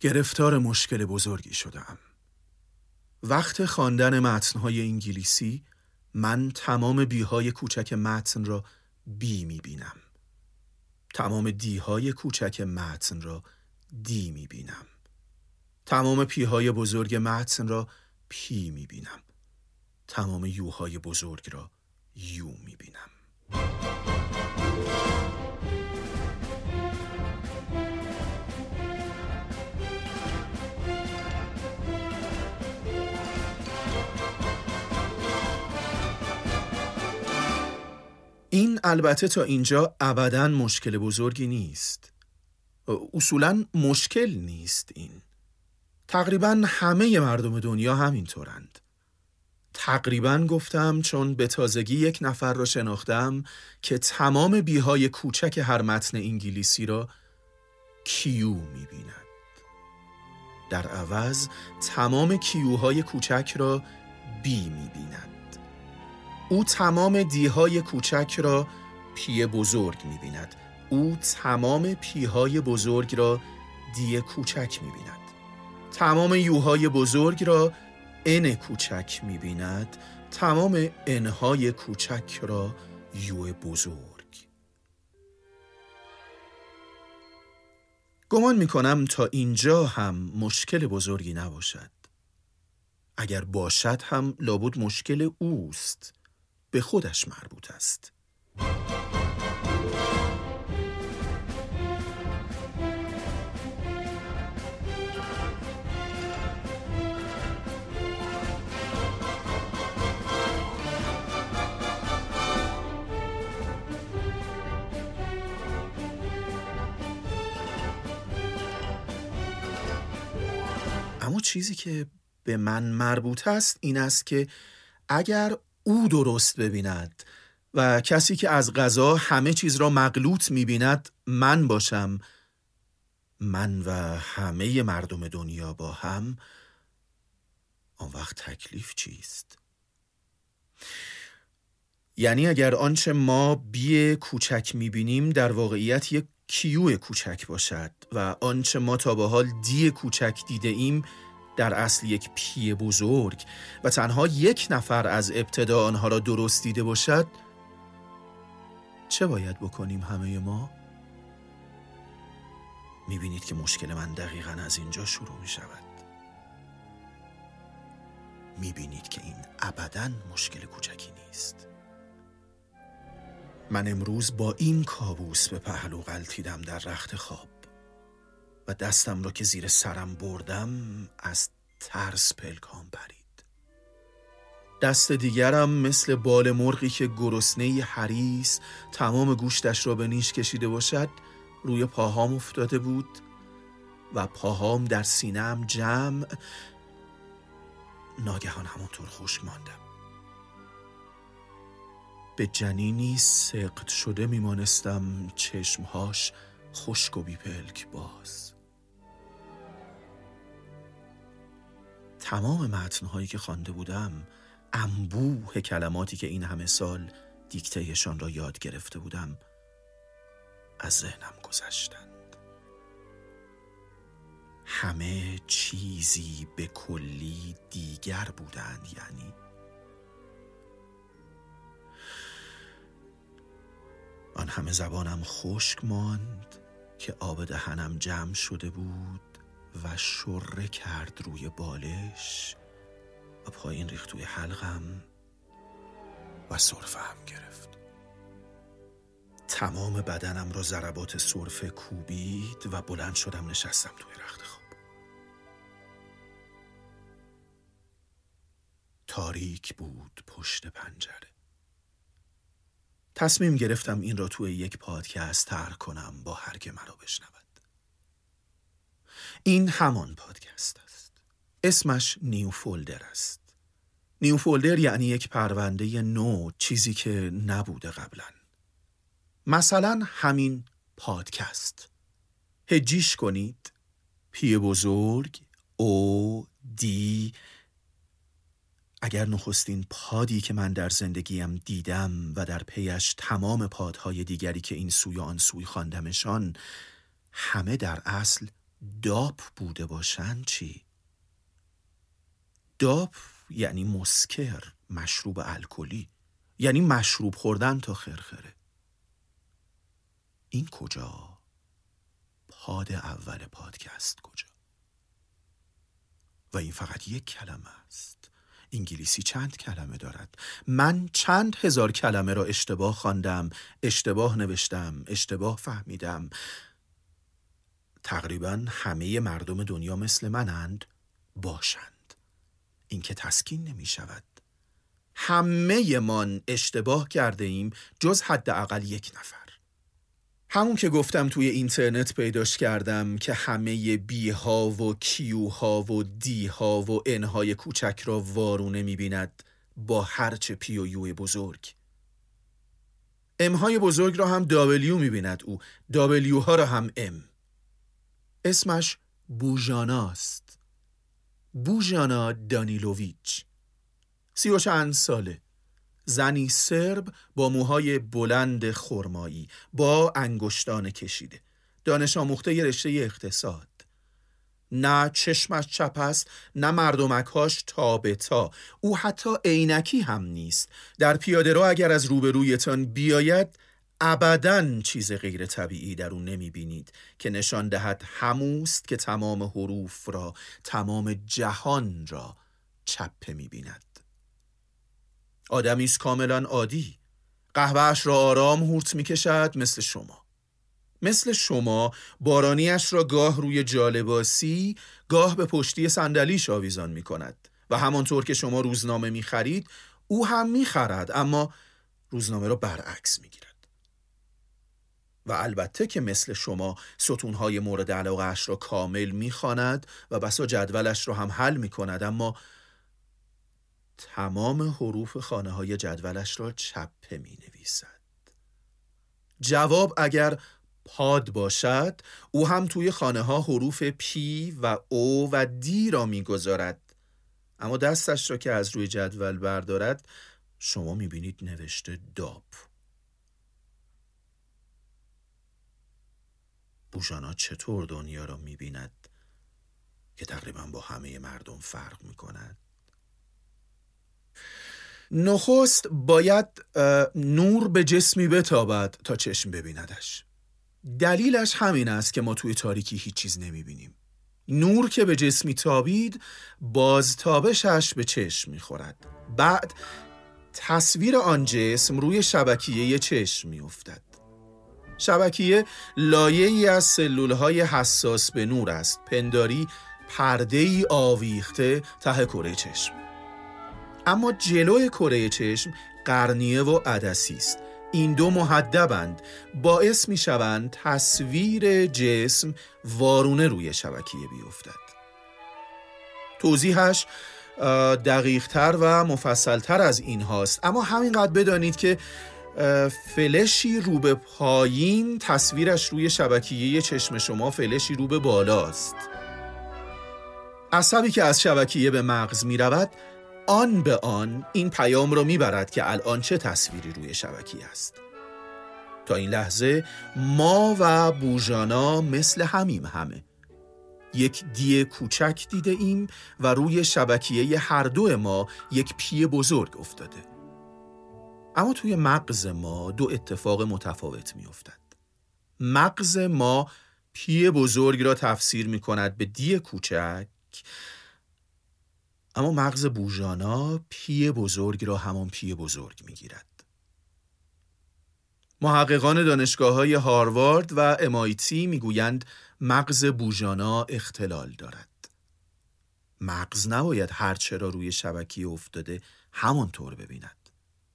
گرفتار مشکل بزرگی شدم. وقت خواندن متنهای انگلیسی من تمام بیهای کوچک متن را بی می بینم. تمام دیهای کوچک متن را دی می بینم. تمام پیهای بزرگ متن را پی می بینم. تمام یوهای بزرگ را یو می بینم. البته تا اینجا ابدا مشکل بزرگی نیست. اصولا مشکل نیست این. تقریبا همه مردم دنیا همینطورند. تقریبا گفتم چون به تازگی یک نفر را شناختم که تمام بیهای کوچک هر متن انگلیسی را کیو می‌بیند. در عوض تمام کیوهای کوچک را بی می‌بیند. او تمام دیهای کوچک را پی بزرگ می بیند. او تمام پیهای بزرگ را دی کوچک می بیند. تمام یوهای بزرگ را ان کوچک می بیند. تمام انهای کوچک را یو بزرگ. گمان می کنم تا اینجا هم مشکل بزرگی نباشد. اگر باشد هم لابد مشکل اوست. به خودش مربوط است. اما چیزی که به من مربوط است این است که اگر او درست ببیند و کسی که از غذا همه چیز را مغلوط می‌بیند من باشم من و همه مردم دنیا با هم آن وقت تکلیف چیست؟ یعنی اگر آنچه ما بی کوچک می‌بینیم در واقعیت یک کیو کوچک باشد و آنچه ما تا به حال دی کوچک دیده ایم در اصل یک پی بزرگ و تنها یک نفر از ابتدا آنها را درست دیده باشد چه باید بکنیم همه ما؟ می‌بینید که مشکل من دقیقا از اینجا شروع می شود می‌بینید که این ابدا مشکل کوچکی نیست. من امروز با این کابوس به پهلو غلطیدم در رخت خواب. و دستم را که زیر سرم بردم از ترس پلکان پرید. دست دیگرم مثل بال مرغی که گرسنه حریس تمام گوشتش را به نیش کشیده باشد روی پاهام افتاده بود و پاهام در سینم جمع ناگهان همانطور خشک ماندم. به جنینی سقط شده میمانستم چشمهاش خشک و بیپلک باز. تمام متنهایی که خوانده بودم انبوه کلماتی که این همه سال دیکتهشان را یاد گرفته بودم از ذهنم گذشتند. همه چیزی به کلی دیگر بودند یعنی آن همه زبانم خشک ماند که آب دهنم جمع شده بود. و شره کرد روی بالش و پایین ریخت توی حلقم و صرفه هم گرفت. تمام بدنم را ضربات صرفه کوبید و بلند شدم نشستم توی رخت خواب. تاریک بود پشت پنجره. تصمیم گرفتم این را توی یک پادکست تر کنم با هر که مرا بشنود. این همان پادکست است. اسمش نیو فولدر است. نیو فولدر یعنی یک پرونده نو چیزی که نبوده قبلا. مثلا همین پادکست. هجیش کنید. پی بزرگ او دی. اگر نخستین پادی که من در زندگیم دیدم و در پیش تمام پادهای دیگری که این سوی آن سوی خواندمشان همه در اصل داپ بوده باشند چی؟ داپ یعنی مسکر مشروب الکلی یعنی مشروب خوردن تا خرخره این کجا؟ پاد اول پادکست کجا؟ و این فقط یک کلمه است انگلیسی چند کلمه دارد من چند هزار کلمه را اشتباه خواندم اشتباه نوشتم اشتباه فهمیدم تقریبا همه مردم دنیا مثل منند باشند. اینکه تسکین نمی شود. همه من اشتباه کرده ایم جز حداقل یک نفر. همون که گفتم توی اینترنت پیداش کردم که همه بی ها و کیو ها و دی ها و ان های کوچک را وارونه می‌بیند با هرچه پی و یو بزرگ. ام های بزرگ را هم دابلیو می‌بیند او. دابلیو ها را هم ام. اسمش بوژاناست. بوژانا دانیلوویچ. سی و چند ساله. زنی سرب با موهای بلند خرمایی با انگشتان کشیده. دانش آموخته رشته اقتصاد. نه چشمش چپ است نه به تا او حتی عینکی هم نیست. در پیاده رو اگر از روبرویتان بیاید ابدا چیز غیر طبیعی در او نمی بینید که نشان دهد هموست که تمام حروف را تمام جهان را چپه می بیند آدمی است کاملا عادی. قهوهش را آرام هورت می کشد مثل شما. مثل شما بارانیش را گاه روی جالباسی گاه به پشتی صندلیش آویزان می کند و همانطور که شما روزنامه می خرید او هم می خرد اما روزنامه را برعکس می گیرد و البته که مثل شما ستونهای مورد علاقه را کامل می خاند و بسا جدولش را هم حل می کند اما تمام حروف خانه های جدولش را چپه می نویسد جواب اگر پاد باشد او هم توی خانه ها حروف پی و او و دی را می‌گذارد. اما دستش را که از روی جدول بردارد شما می‌بینید نوشته داب. بوژانا چطور دنیا را می‌بیند که تقریبا با همه مردم فرق می‌کند؟ نخست باید نور به جسمی بتابد تا چشم ببیندش. دلیلش همین است که ما توی تاریکی هیچ چیز نمی‌بینیم. نور که به جسمی تابید بازتابشش به چشم می‌خورد. بعد تصویر آن جسم روی شبکیه چشم میافتد. شبکیه لایه ای از سلول های حساس به نور است. پنداری پرده ای آویخته ته کره چشم. اما جلوی کره چشم قرنیه و عدسی است. این دو محدبند باعث می شوند تصویر جسم وارونه روی شبکیه بیفتد. توضیحش دقیقتر و مفصلتر از این هاست اما همینقدر بدانید که فلشی رو به پایین تصویرش روی شبکیه چشم شما فلشی رو به بالاست. عصبی که از شبکیه به مغز می رود آن به آن این پیام را می‌برد که الان چه تصویری روی شبکی است. تا این لحظه ما و بوژانا مثل همیم همه. یک دی کوچک دیده ایم و روی شبکیه هر دو ما یک پی بزرگ افتاده. اما توی مغز ما دو اتفاق متفاوت می افتد. مغز ما P بزرگ را تفسیر می کند به d کوچک اما مغز بوژانا P بزرگ را همان P بزرگ می گیرد. محققان دانشگاه های هاروارد و MIT می‌گویند مغز بوژانا اختلال دارد. مغز نباید هرچه را روی شبکیه افتاده همانطور ببیند.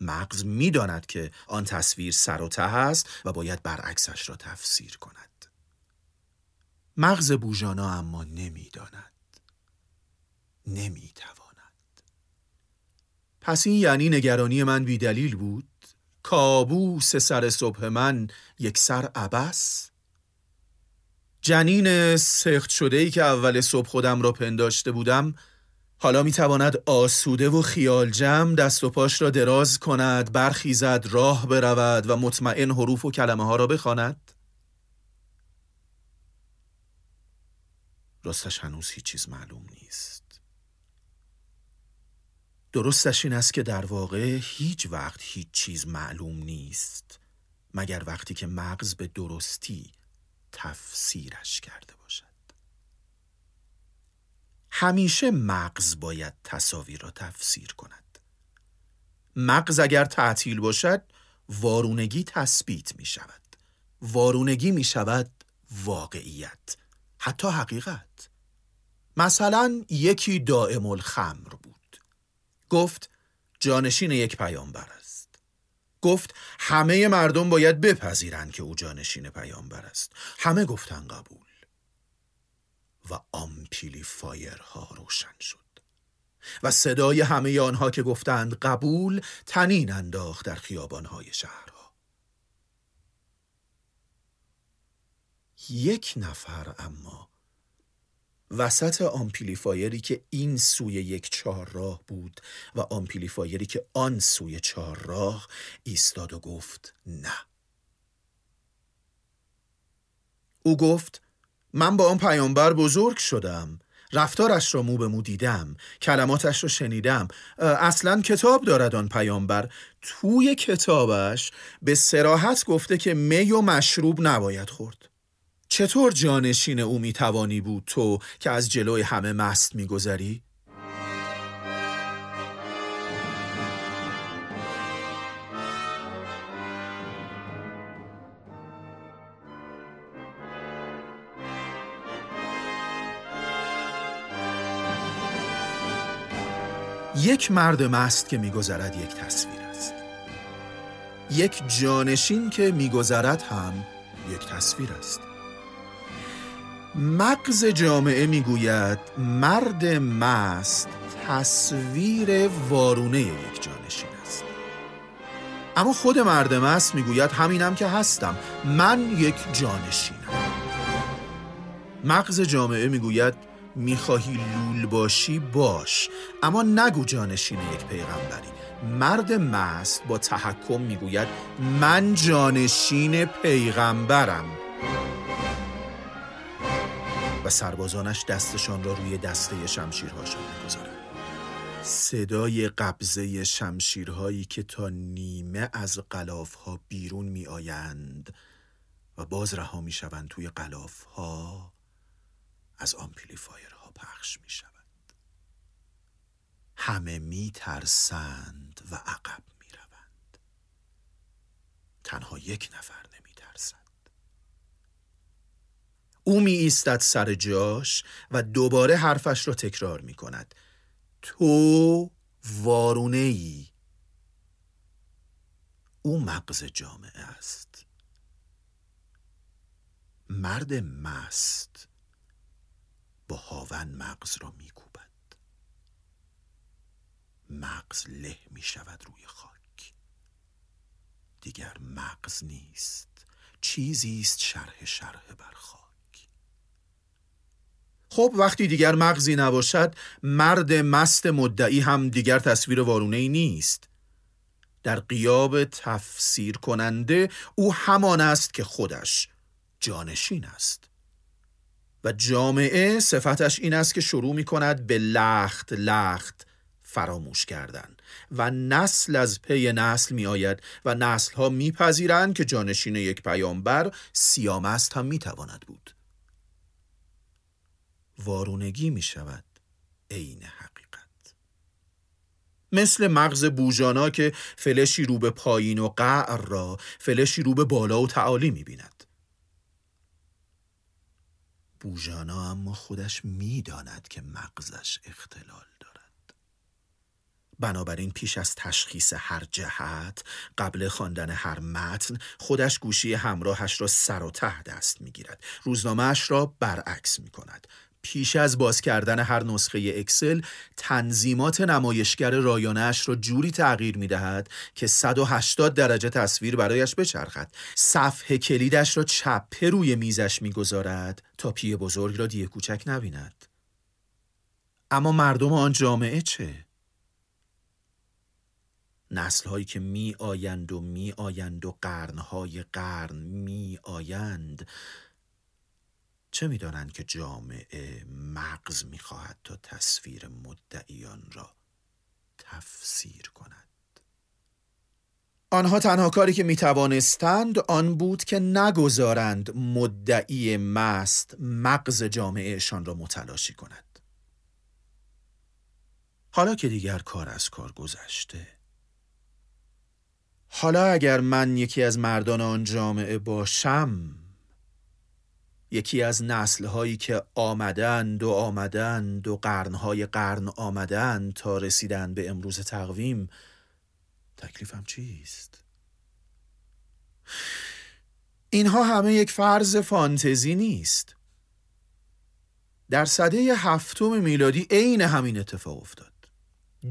مغز می‌داند که آن تصویر سر و ته است و باید برعکسش را تفسیر کند. مغز بوژانا اما نمی‌داند. نمی‌تواند پس این یعنی نگرانی من بیدلیل بود کابوس سر صبح من یک سر عبس جنین سخت شده ای که اول صبح خودم را پنداشته بودم حالا می‌تواند آسوده و خیال جمع دست و پاش را دراز کند برخیزد راه برود و مطمئن حروف و کلمه ها را بخواند؟ راستش هنوز هیچ چیز معلوم نیست. درستش این است که در واقع هیچ وقت هیچ چیز معلوم نیست مگر وقتی که مغز به درستی تفسیرش کرده باشد. همیشه مغز باید تصاویر را تفسیر کند. مغز اگر تعطیل باشد وارونگی تثبیت می شود. وارونگی می شود واقعیت حتی حقیقت. مثلا یکی دائم الخمر بود. گفت جانشین یک پیامبر است. گفت همه مردم باید بپذیرند که او جانشین پیامبر است. همه گفتن قبول. و آمپلیفایرها روشن شد. و صدای همه آنها که گفتند قبول تنین انداخت در خیابانهای شهرها. یک نفر اما وسط آمپلیفایری که این سوی یک چهارراه بود و آمپلیفایری که آن سوی چهارراه ایستاد و گفت نه. او گفت من با آن پیامبر بزرگ شدم. رفتارش را مو به مو دیدم. کلماتش را شنیدم. اصلا کتاب دارد آن پیامبر. توی کتابش به سراحت گفته که می و مشروب نباید خورد. چطور جانشین او می‌توانی بود تو که از جلوی همه مست میگذری؟ یک مرد مست که میگذرد یک تصویر است. یک جانشین که میگذرد هم یک تصویر است. مغز جامعه می‌گوید مرد مست تصویر وارونه یک جانشین است. اما خود مرد مست می‌گوید همینم که هستم. من یک جانشینم. مغز جامعه می‌گوید می‌خواهی لول باشی باش. اما نگو جانشین یک پیغمبری. مرد مست با تحکم می‌گوید من جانشین پیغمبرم. و سربازانش دستشان را روی دسته شمشیرهاشان می‌گذارند. صدای قبضه شمشیرهایی که تا نیمه از ها بیرون می آیند و باز رها می شوند توی ها از آمپلیفایرها پخش می شود. همه می ترسند و عقب می روند. تنها یک نفر او می ایستد سر جاش و دوباره حرفش را تکرار می کند. تو وارونه ای او مغز جامعه است. مرد مست. با هاون مغز را می کوبد مغز له می شود روی خاک. دیگر مغز نیست. چیزی است شرح شرح بر خاک. خب وقتی دیگر مغزی نباشد مرد مست مدعی هم دیگر تصویر وارونه ای نیست. در قیاب تفسیر کننده او همان است که خودش جانشین است. و جامعه صفتش این است که شروع می کند به لخت لخت فراموش کردن و نسل از پی نسل می آید و نسل ها می پذیرند که جانشین یک پیامبر سیامست هم می تواند بود. وارونگی می شود عین حقیقت. مثل مغز بوجانا که فلشی رو به پایین و قعر را فلشی رو به بالا و تعالی می بیند بوجانا اما خودش می‌داند که مغزش اختلال دارد. بنابراین پیش از تشخیص هر جهت قبل خواندن هر متن خودش گوشی همراهش را سر و ته دست می‌گیرد. روزنامهش را برعکس می کند پیش از باز کردن هر نسخه اکسل تنظیمات نمایشگر رایانش را جوری تغییر می دهد که 180 درجه تصویر برایش بچرخد صفحه کلیدش را چپه روی میزش می‌گذارد تا پی بزرگ را دیه کوچک نبیند اما مردم آن جامعه چه؟ نسل هایی که می آیند و می آیند و قرنهای قرن می آیند چه می‌دانند که جامعه مغز می‌خواهد تا تصویر مدعیان را تفسیر کند؟ آنها تنها کاری که می توانستند آن بود که نگذارند مدعی مست مغز جامعهشان را متلاشی کند. حالا که دیگر کار از کار گذشته حالا اگر من یکی از مردان آن جامعه باشم یکی از نسلهایی که آمدند و آمدند و قرنهای قرن آمدند تا رسیدن به امروز تقویم تکلیفم چیست؟ اینها همه یک فرض فانتزی نیست. در سده هفتم میلادی عین همین اتفاق افتاد.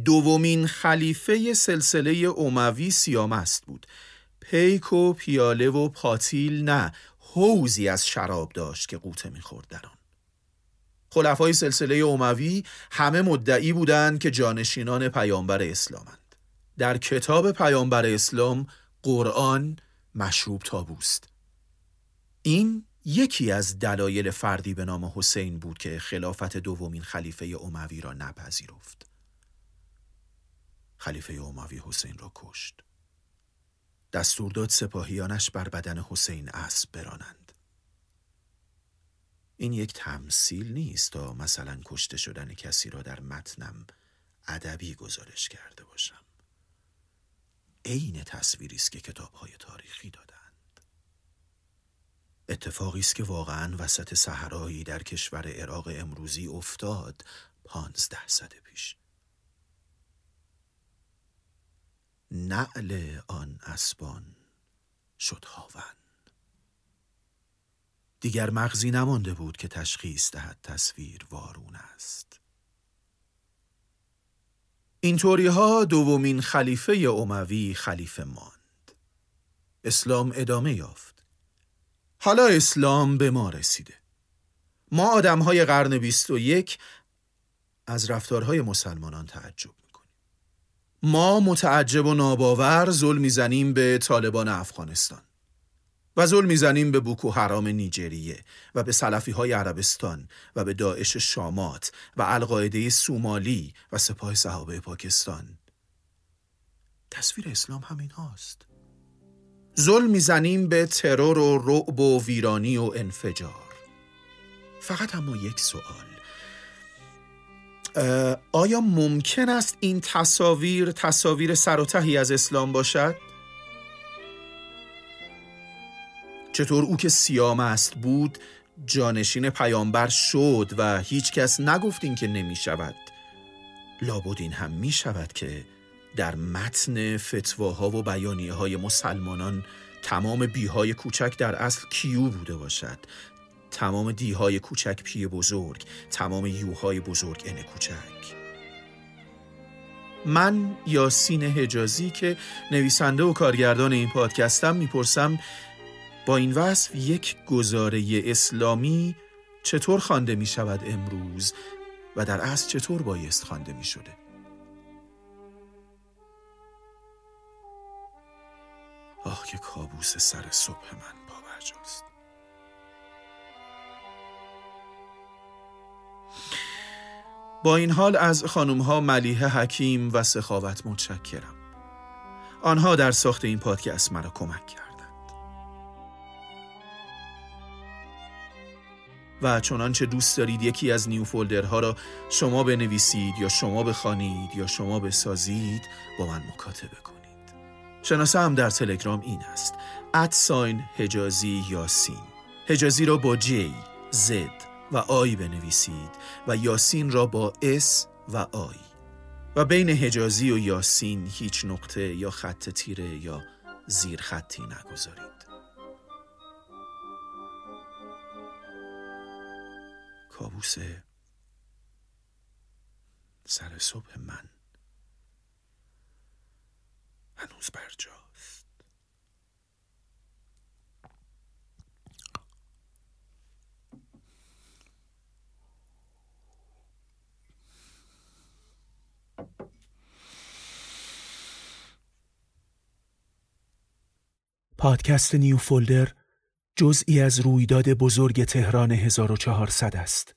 دومین خلیفه سلسله اوموی سیامست بود. پیک و پیاله و پاتیل نه. حوزی از شراب داشت که قوطه می‌خورد در آن. خلفای سلسله اوموی همه مدعی بودند که جانشینان پیامبر اسلامند. در کتاب پیامبر اسلام قرآن مشروب تابوست. این یکی از دلایل فردی به نام حسین بود که خلافت دومین خلیفه اوموی را نپذیرفت. خلیفه اوموی حسین را کشت. دستور داد سپاهیانش بر بدن حسین اسب برانند. این یک تمثیل نیست تا مثلا کشته شدن کسی را در متنم ادبی گزارش کرده باشم. عین تصویری است که کتابهای تاریخی دادند. اتفاقی است که واقعا وسط صحرایی در کشور عراق امروزی افتاد پانزده سده پیش. نعل آن اسبان شد هاون. دیگر مغزی نمانده بود که تشخیص دهد تصویر وارون است. این طوری ها دومین خلیفه اموی خلیفه ماند. اسلام ادامه یافت. حالا اسلام به ما رسیده. ما آدم های قرن بیست و یک از رفتارهای مسلمانان تعجب ما متعجب و ناباور ظلم می‌زنیم به طالبان افغانستان و ظلم می‌زنیم به بوکو حرام نیجریه و به سلفی های عربستان و به داعش شامات و القاعده سومالی و سپاه صحابه پاکستان. تصویر اسلام همین هاست ظلم می‌زنیم به ترور و رعب و ویرانی و انفجار. فقط اما یک سوال. آیا ممکن است این تصاویر تصاویر سر و تهی از اسلام باشد؟ چطور او که سیام است بود جانشین پیامبر شد و هیچ کس نگفت که نمی شود لابد این هم می شود که در متن فتواها و بیانیه های مسلمانان تمام بیهای کوچک در اصل کیو بوده باشد تمام دیهای کوچک پی بزرگ تمام یوهای بزرگ ان کوچک. من یاسین حجازی که نویسنده و کارگردان این پادکستم می‌پرسم با این وصف یک گزاره اسلامی چطور خوانده می شود امروز و در اصل چطور بایست خوانده می شده آه که کابوس سر صبح من پاورجاست با این حال از خانمها ملیه حکیم و سخاوت متشکرم. آنها در ساخت این پادکست مرا کمک کرد و چنانچه دوست دارید یکی از نیو فولدرها را شما بنویسید یا شما بخوانید یا شما بسازید با من مکاتبه کنید. شناسه هم در تلگرام این است. at sign حجازی یاسین. حجازی را با J Z و I بنویسید و یاسین را با S و I. و بین حجازی و یاسین هیچ نقطه یا خط تیره یا زیر خطی نگذارید. کابوس سر صبح من هنوز برجاست پادکست نیو فولدر جزئی از رویداد بزرگ تهران 1400 است.